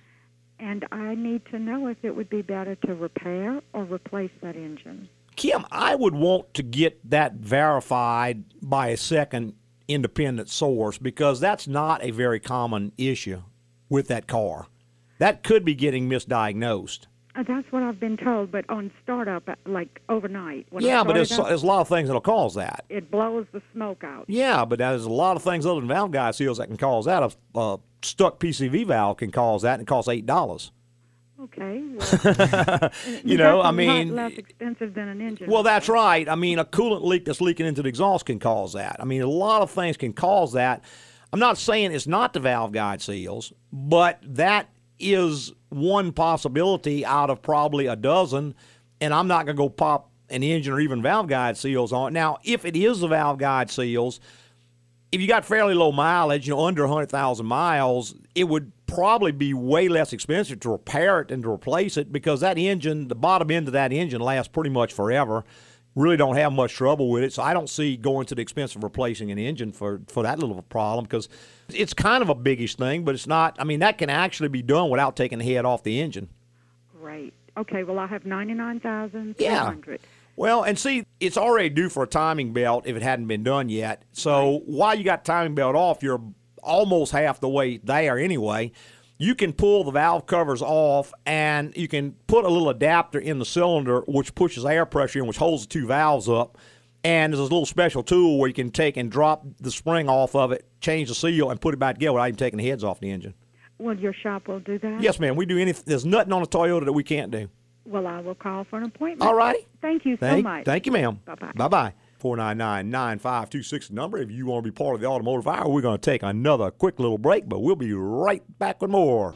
and I need to know if it would be better to repair or replace that engine. Kim, I would want to get that verified by a second independent source because that's not a very common issue with that car. That could be getting misdiagnosed. Uh, that's what I've been told, but on startup, uh, like overnight. When yeah, but there's, up, there's a lot of things that'll cause that. it blows the smoke out. Yeah, but there's a lot of things other than valve guide seals that can cause that. A, a stuck PCV valve can cause that, and it costs eight dollars. Okay. Well, You know, I mean, less expensive than an engine. Well, that's right. I mean, a coolant leak that's leaking into the exhaust can cause that. I mean, a lot of things can cause that. I'm not saying it's not the valve guide seals, but that is one possibility out of probably a dozen. And I'm not going to go pop an engine or even valve guide seals on it. Now, if it is the valve guide seals, if you got fairly low mileage, you know, under 100,000 miles, it would probably be way less expensive to repair it and to replace it because that engine, the bottom end of that engine lasts pretty much forever. Really don't have much trouble with it. So I don't see going to the expense of replacing an engine for, for that little problem because it's kind of a biggish thing, but it's not. I mean, that can actually be done without taking the head off the engine. Great. Okay, well, I have 99,000. Yeah. Well, and see, it's already due for a timing belt if it hadn't been done yet. So while you got timing belt off, you're almost half the way there anyway. You can pull the valve covers off and you can put a little adapter in the cylinder which pushes air pressure in, which holds the two valves up. And there's a little special tool where you can take and drop the spring off of it, change the seal, and put it back together without even taking the heads off the engine. Well, your shop will do that? Yes, ma'am. We do anything. There's nothing on a Toyota that we can't do. Well, I will call for an appointment. All righty. Thank you so Thank, much. thank you, ma'am. Bye-bye. Bye bye. 499 9526 number. If you want to be part of the automotive hour, we're going to take another quick little break, but we'll be right back with more.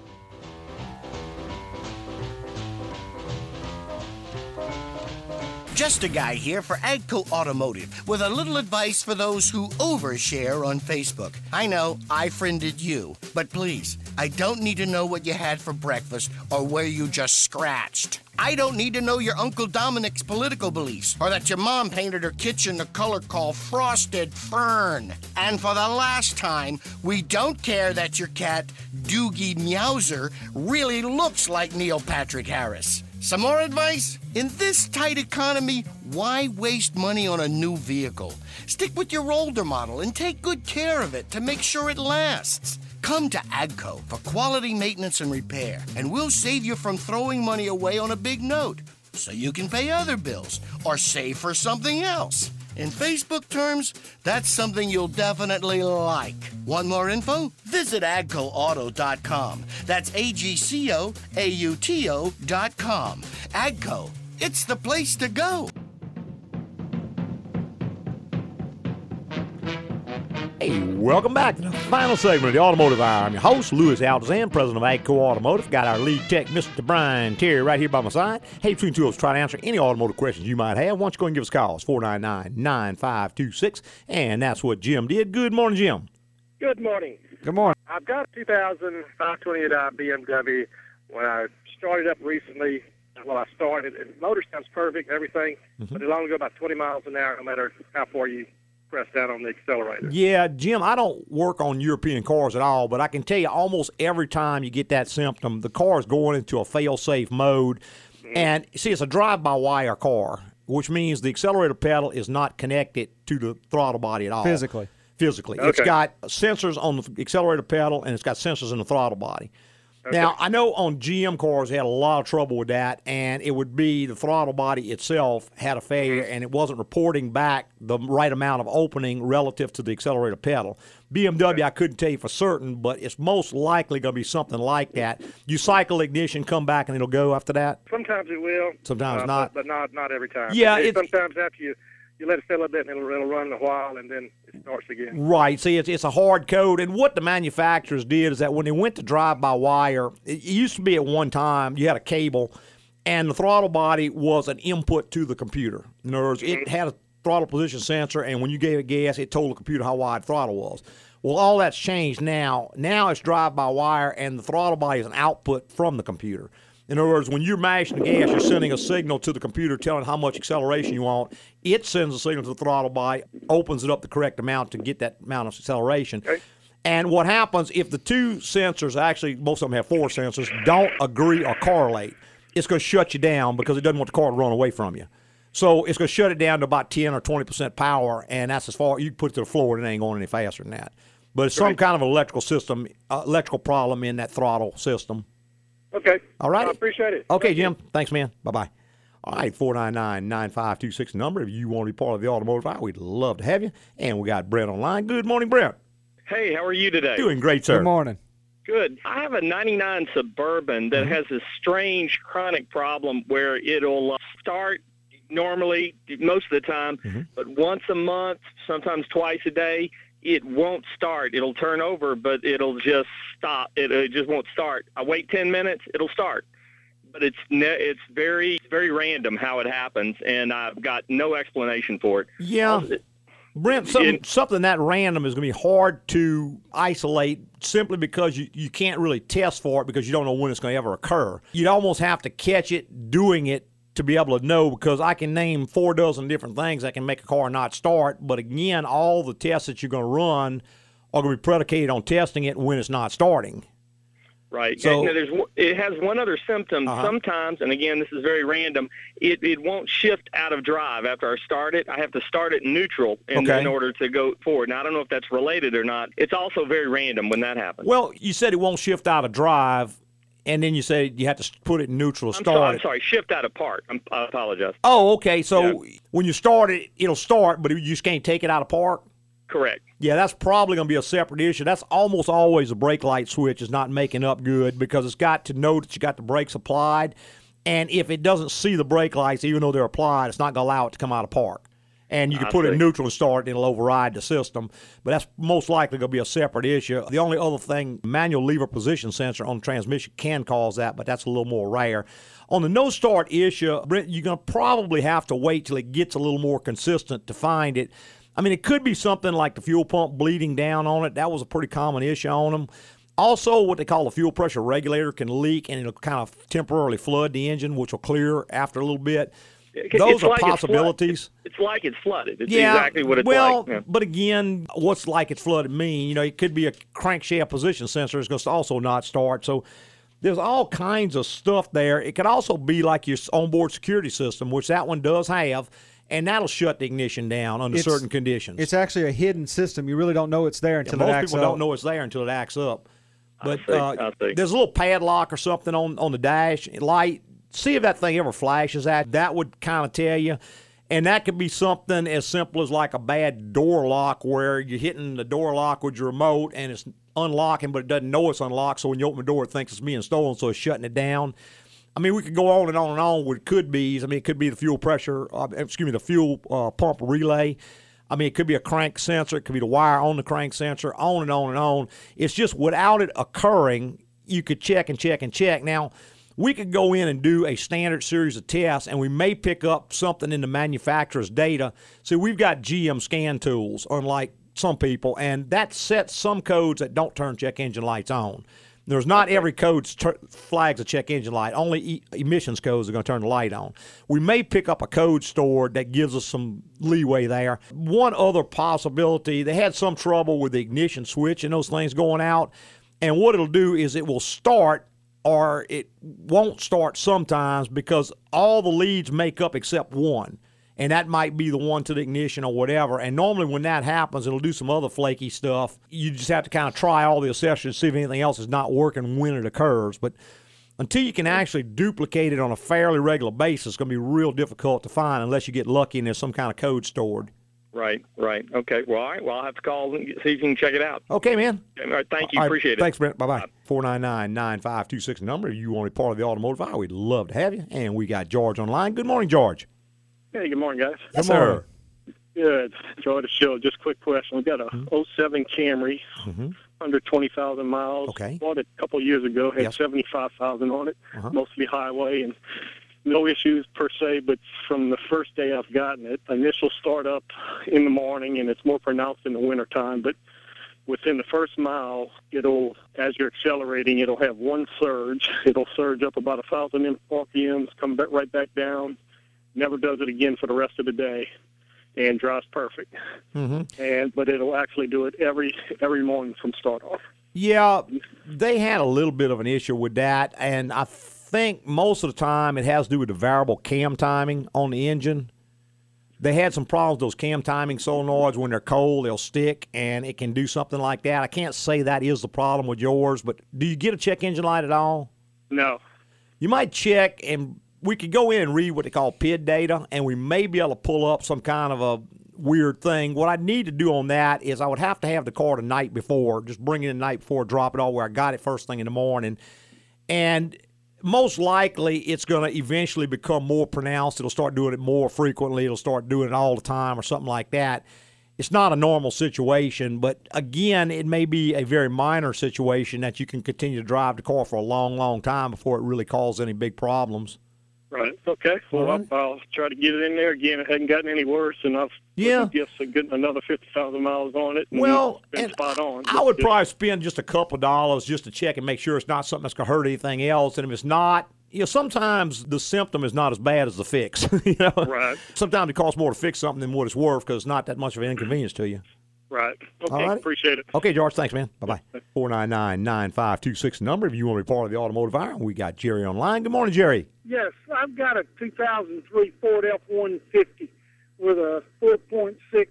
Just a guy here for Agco Automotive with a little advice for those who overshare on Facebook. I know I friended you, but please, I don't need to know what you had for breakfast or where you just scratched. I don't need to know your Uncle Dominic's political beliefs or that your mom painted her kitchen the color called frosted fern. And for the last time, we don't care that your cat, Doogie Meowser, really looks like Neil Patrick Harris. Some more advice? In this tight economy, why waste money on a new vehicle? Stick with your older model and take good care of it to make sure it lasts. Come to AGCO for quality maintenance and repair, and we'll save you from throwing money away on a big note so you can pay other bills or save for something else. In Facebook terms, that's something you'll definitely like. Want more info? Visit agcoauto.com. That's A G C O A U T O.com. Agco, it's the place to go. Welcome back to the final segment of the Automotive Hour. I'm your host, Louis Altazan, president of Agco Automotive. Got our lead tech, Mr. Brian Terry, right here by my side. Hey, between two of us, try to answer any automotive questions you might have. Why don't you go and give us a call? It's 499 9526. And that's what Jim did. Good morning, Jim. Good morning. Good morning. I've got a 2000 BMW. When I started up recently, well, I started, and the motor sounds perfect, everything, mm-hmm. but it'll only go about 20 miles an hour no matter how far you press down on the accelerator. Yeah, Jim, I don't work on European cars at all, but I can tell you almost every time you get that symptom, the car is going into a fail safe mode. Mm-hmm. And see, it's a drive by wire car, which means the accelerator pedal is not connected to the throttle body at all. Physically. Physically. it's got sensors on the accelerator pedal and it's got sensors in the throttle body. Now, I know on GM cars they had a lot of trouble with that, and it would be the throttle body itself had a failure, and it wasn't reporting back the right amount of opening relative to the accelerator pedal. BMW, I couldn't tell you for certain, but it's most likely going to be something like that. You cycle ignition, come back, and it'll go after that. Sometimes it will. Sometimes uh, not. But, but not not every time. Yeah, It- it's- sometimes after you, you let it fill a bit, and it'll, it'll run a while, and then it starts again. Right. See, it's, it's a hard code. And what the manufacturers did is that when they went to drive by wire, it used to be at one time you had a cable, and the throttle body was an input to the computer. In other words, it mm-hmm. had a throttle position sensor, and when you gave it gas, it told the computer how wide throttle was. Well, all that's changed now. Now it's drive by wire, and the throttle body is an output from the computer. In other words, when you're mashing the gas, you're sending a signal to the computer telling how much acceleration you want. It sends a signal to the throttle body, opens it up the correct amount to get that amount of acceleration. And what happens if the two sensors, actually, most of them have four sensors, don't agree or correlate, it's going to shut you down because it doesn't want the car to run away from you. So it's going to shut it down to about 10 or 20% power, and that's as far you can put it to the floor, and it ain't going any faster than that. But it's some kind of electrical system, uh, electrical problem in that throttle system. Okay. All right. I appreciate it. Okay, Jim. Thanks, man. Bye bye. All right, 499 9526 number. If you want to be part of the automotive hour, we'd love to have you. And we got Brent online. Good morning, Brent. Hey, how are you today? Doing great, sir. Good morning. Good. I have a 99 Suburban that has a strange chronic problem where it'll uh, start normally most of the time, but once a month, sometimes twice a day, it won't start. It'll turn over, but it'll just stop. It, it just won't start. I wait 10 minutes, it'll start. But it's ne- it's very very random how it happens, and I've got no explanation for it. Yeah. Uh, Brent, something, something that random is going to be hard to isolate simply because you, you can't really test for it because you don't know when it's going to ever occur. You'd almost have to catch it doing it to be able to know because I can name four dozen different things that can make a car not start. But again, all the tests that you're going to run are going to be predicated on testing it when it's not starting. Right. So- and there's one- it has one other symptom. Uh-huh. Sometimes, and again, this is very random. It it won't shift out of drive after I start it. I have to start it in neutral in, Okay. in order to go forward. Now I don't know if that's related or not. It's also very random when that happens. Well, you said it won't shift out of drive, and then you said you have to put it in neutral to I'm, start sorry, I'm sorry. Shift out of park. I'm, I apologize. Oh, okay. So when you start it, it'll start, but you just can't take it out of park. Correct. Yeah, that's probably going to be a separate issue. That's almost always a brake light switch is not making up good because it's got to know that you got the brakes applied, and if it doesn't see the brake lights, even though they're applied, it's not going to allow it to come out of park. And you can I put it in neutral and start, and it'll override the system. But that's most likely going to be a separate issue. The only other thing, manual lever position sensor on the transmission can cause that, but that's a little more rare. On the no start issue, Brent, you're going to probably have to wait till it gets a little more consistent to find it. I mean, it could be something like the fuel pump bleeding down on it. That was a pretty common issue on them. Also, what they call a fuel pressure regulator can leak and it'll kind of temporarily flood the engine, which will clear after a little bit. It- Those it's are like possibilities. It's like it's flooded. It's yeah, exactly what it's well, like. Yeah. but again, what's like it's flooded mean? You know, it could be a crankshaft position sensor is going to also not start. So there's all kinds of stuff there. It could also be like your onboard security system, which that one does have, and that'll shut the ignition down under It's- certain conditions. It's actually a hidden system. You really don't know it's there Yeah, until most it acts people up. don't know it's there until it acts up. But see, uh, I see. there's a little padlock or something on, on the dash light. See if that thing ever flashes at. That would kind of tell you. And that could be something as simple as like a bad door lock where you're hitting the door lock with your remote and it's unlocking, but it doesn't know it's unlocked. So when you open the door, it thinks it's being stolen, so it's shutting it down. I mean, we could go on and on and on with could be's. I mean, it could be the fuel pressure, uh, excuse me, the fuel uh, pump relay. I mean, it could be a crank sensor, it could be the wire on the crank sensor, on and on and on. It's just without it occurring, you could check and check and check. Now, we could go in and do a standard series of tests, and we may pick up something in the manufacturer's data. See, we've got GM scan tools, unlike some people, and that sets some codes that don't turn check engine lights on. There's not every code tur flags a check engine light. Only e- emissions codes are going to turn the light on. We may pick up a code stored that gives us some leeway there. One other possibility, they had some trouble with the ignition switch and those things going out. And what it'll do is it will start or it won't start sometimes because all the leads make up except one. And that might be the one to the ignition or whatever. And normally, when that happens, it'll do some other flaky stuff. You just have to kind of try all the accessories, see if anything else is not working when it occurs. But until you can actually duplicate it on a fairly regular basis, it's going to be real difficult to find unless you get lucky and there's some kind of code stored. Right, right. Okay. Well, all right. Well, I'll have to call and see if you can check it out. Okay, man. All right. Thank you. All right, Appreciate it. Thanks, Brent. Bye bye. 499 9526 number. If you want to be part of the automotive hour, we'd love to have you. And we got George online. Good morning, George. Hey, good morning, guys. Yes, sir. Good. Enjoy the show. Just quick question. We've got a '07 Camry, Mm-hmm. under 20,000 miles. Okay. Bought it a couple years ago. Had Yes. 75,000 on it, Uh-huh. mostly highway, and no issues per se. But from the first day I've gotten it, initial startup in the morning, and it's more pronounced in the wintertime. But within the first mile, it'll, as you're accelerating, it'll have one surge. It'll surge up about a thousand RPMs, come back right back down. Never does it again for the rest of the day, and drives perfect. Mm-hmm. And but it'll actually do it every every morning from start off. Yeah, they had a little bit of an issue with that, and I think most of the time it has to do with the variable cam timing on the engine. They had some problems with those cam timing solenoids when they're cold, they'll stick, and it can do something like that. I can't say that is the problem with yours, but do you get a check engine light at all? No. You might check, and we could go in and read what they call PID data, and we may be able to pull up some kind of a weird thing. What I need to do on that is I would have to have the car the night before, just bring it in the night before, drop it all where I got it first thing in the morning. And most likely it's going to eventually become more pronounced. It'll start doing it more frequently. It'll start doing it all the time or something like that. It's not a normal situation, but again, it may be a very minor situation that you can continue to drive the car for a long, long time before it really causes any big problems. Right. Okay. Well, right. I'll, I'll try to get it in there again. It hasn't gotten any worse, and I've Yeah. just getting uh, another fifty thousand miles on it. And Well, it's been spot on. I would probably spend just a couple of dollars just to check and make sure it's not something that's going to hurt anything else. And if it's not, you know, sometimes the symptom is not as bad as the fix. you know, Right. Sometimes it costs more to fix something than what it's worth because it's not that much of an inconvenience to you. Right. Okay. All right. Appreciate it. Okay, George. Thanks, man. Bye bye. Four nine nine nine five two six number. If you want to be part of the automotive iron, we got Jerry online. Good morning, Jerry. Yes, I've got a 2003 Ford F-150 with a 4.6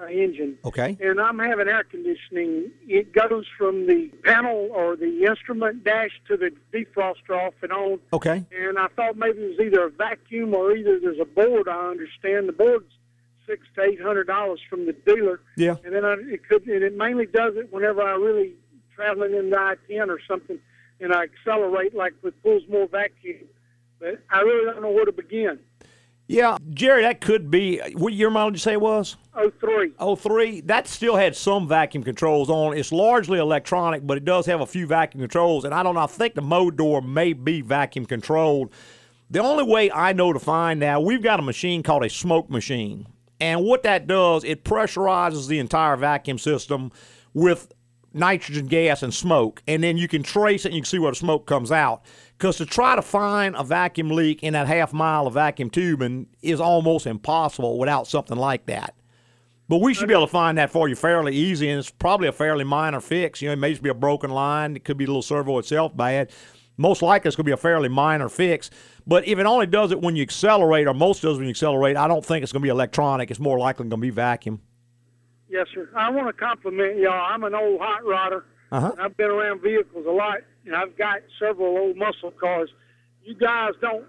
uh, engine. Okay. And I'm having air conditioning. It goes from the panel or the instrument dash to the defroster off and on. Okay. And I thought maybe it was either a vacuum or either there's a board. I understand the board's six to eight hundred dollars from the dealer. Yeah. And then I, it could, and it mainly does it whenever I really traveling in the I-10 or something, and I accelerate like with pulls more vacuum. But I really don't know where to begin. Yeah, Jerry, that could be. What year model did you say it was? Oh three. Oh three. That still had some vacuum controls on. It's largely electronic, but it does have a few vacuum controls. And I don't know. I think the mode door may be vacuum controlled. The only way I know to find that, we've got a machine called a smoke machine. And what that does, it pressurizes the entire vacuum system with nitrogen gas and smoke. And then you can trace it and you can see where the smoke comes out. Because to try to find a vacuum leak in that half mile of vacuum tubing is almost impossible without something like that. But we should be able to find that for you fairly easy, and it's probably a fairly minor fix. You know, it may just be a broken line. It could be a little servo itself bad. Most likely, it's going to be a fairly minor fix. But if it only does it when you accelerate, or most does when you accelerate, I don't think it's going to be electronic. It's more likely going to be vacuum. Yes, sir. I want to compliment y'all. I'm an old hot rodder. Uh-huh. and I've been around vehicles a lot, and I've got several old muscle cars. You guys don't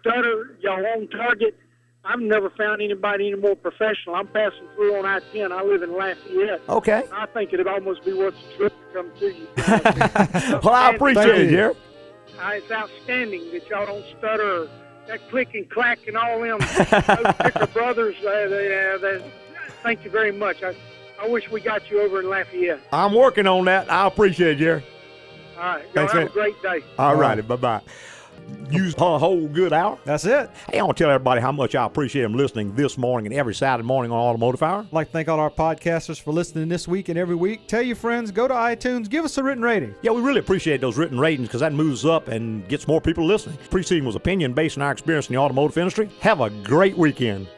stutter. Y'all on target. I've never found anybody any more professional. I'm passing through on I-10. I live in Lafayette. Okay. I think it'd almost be worth the trip to come to you. well, I appreciate it. Jerry. Uh, it's outstanding that y'all don't stutter. That click and clack and all them. those Picker brothers. Uh, they, uh, they, thank you very much. I, I wish we got you over in Lafayette. I'm working on that. I appreciate it, Jerry. All right. Thanks, have man. a great day. All righty. Bye bye. Use a whole good hour. That's it. Hey, I want to tell everybody how much I appreciate them listening this morning and every Saturday morning on Automotive Hour. I'd like to thank all our podcasters for listening this week and every week. Tell your friends, go to iTunes, give us a written rating. Yeah, we really appreciate those written ratings because that moves up and gets more people listening. Preceding was opinion based on our experience in the automotive industry. Have a great weekend.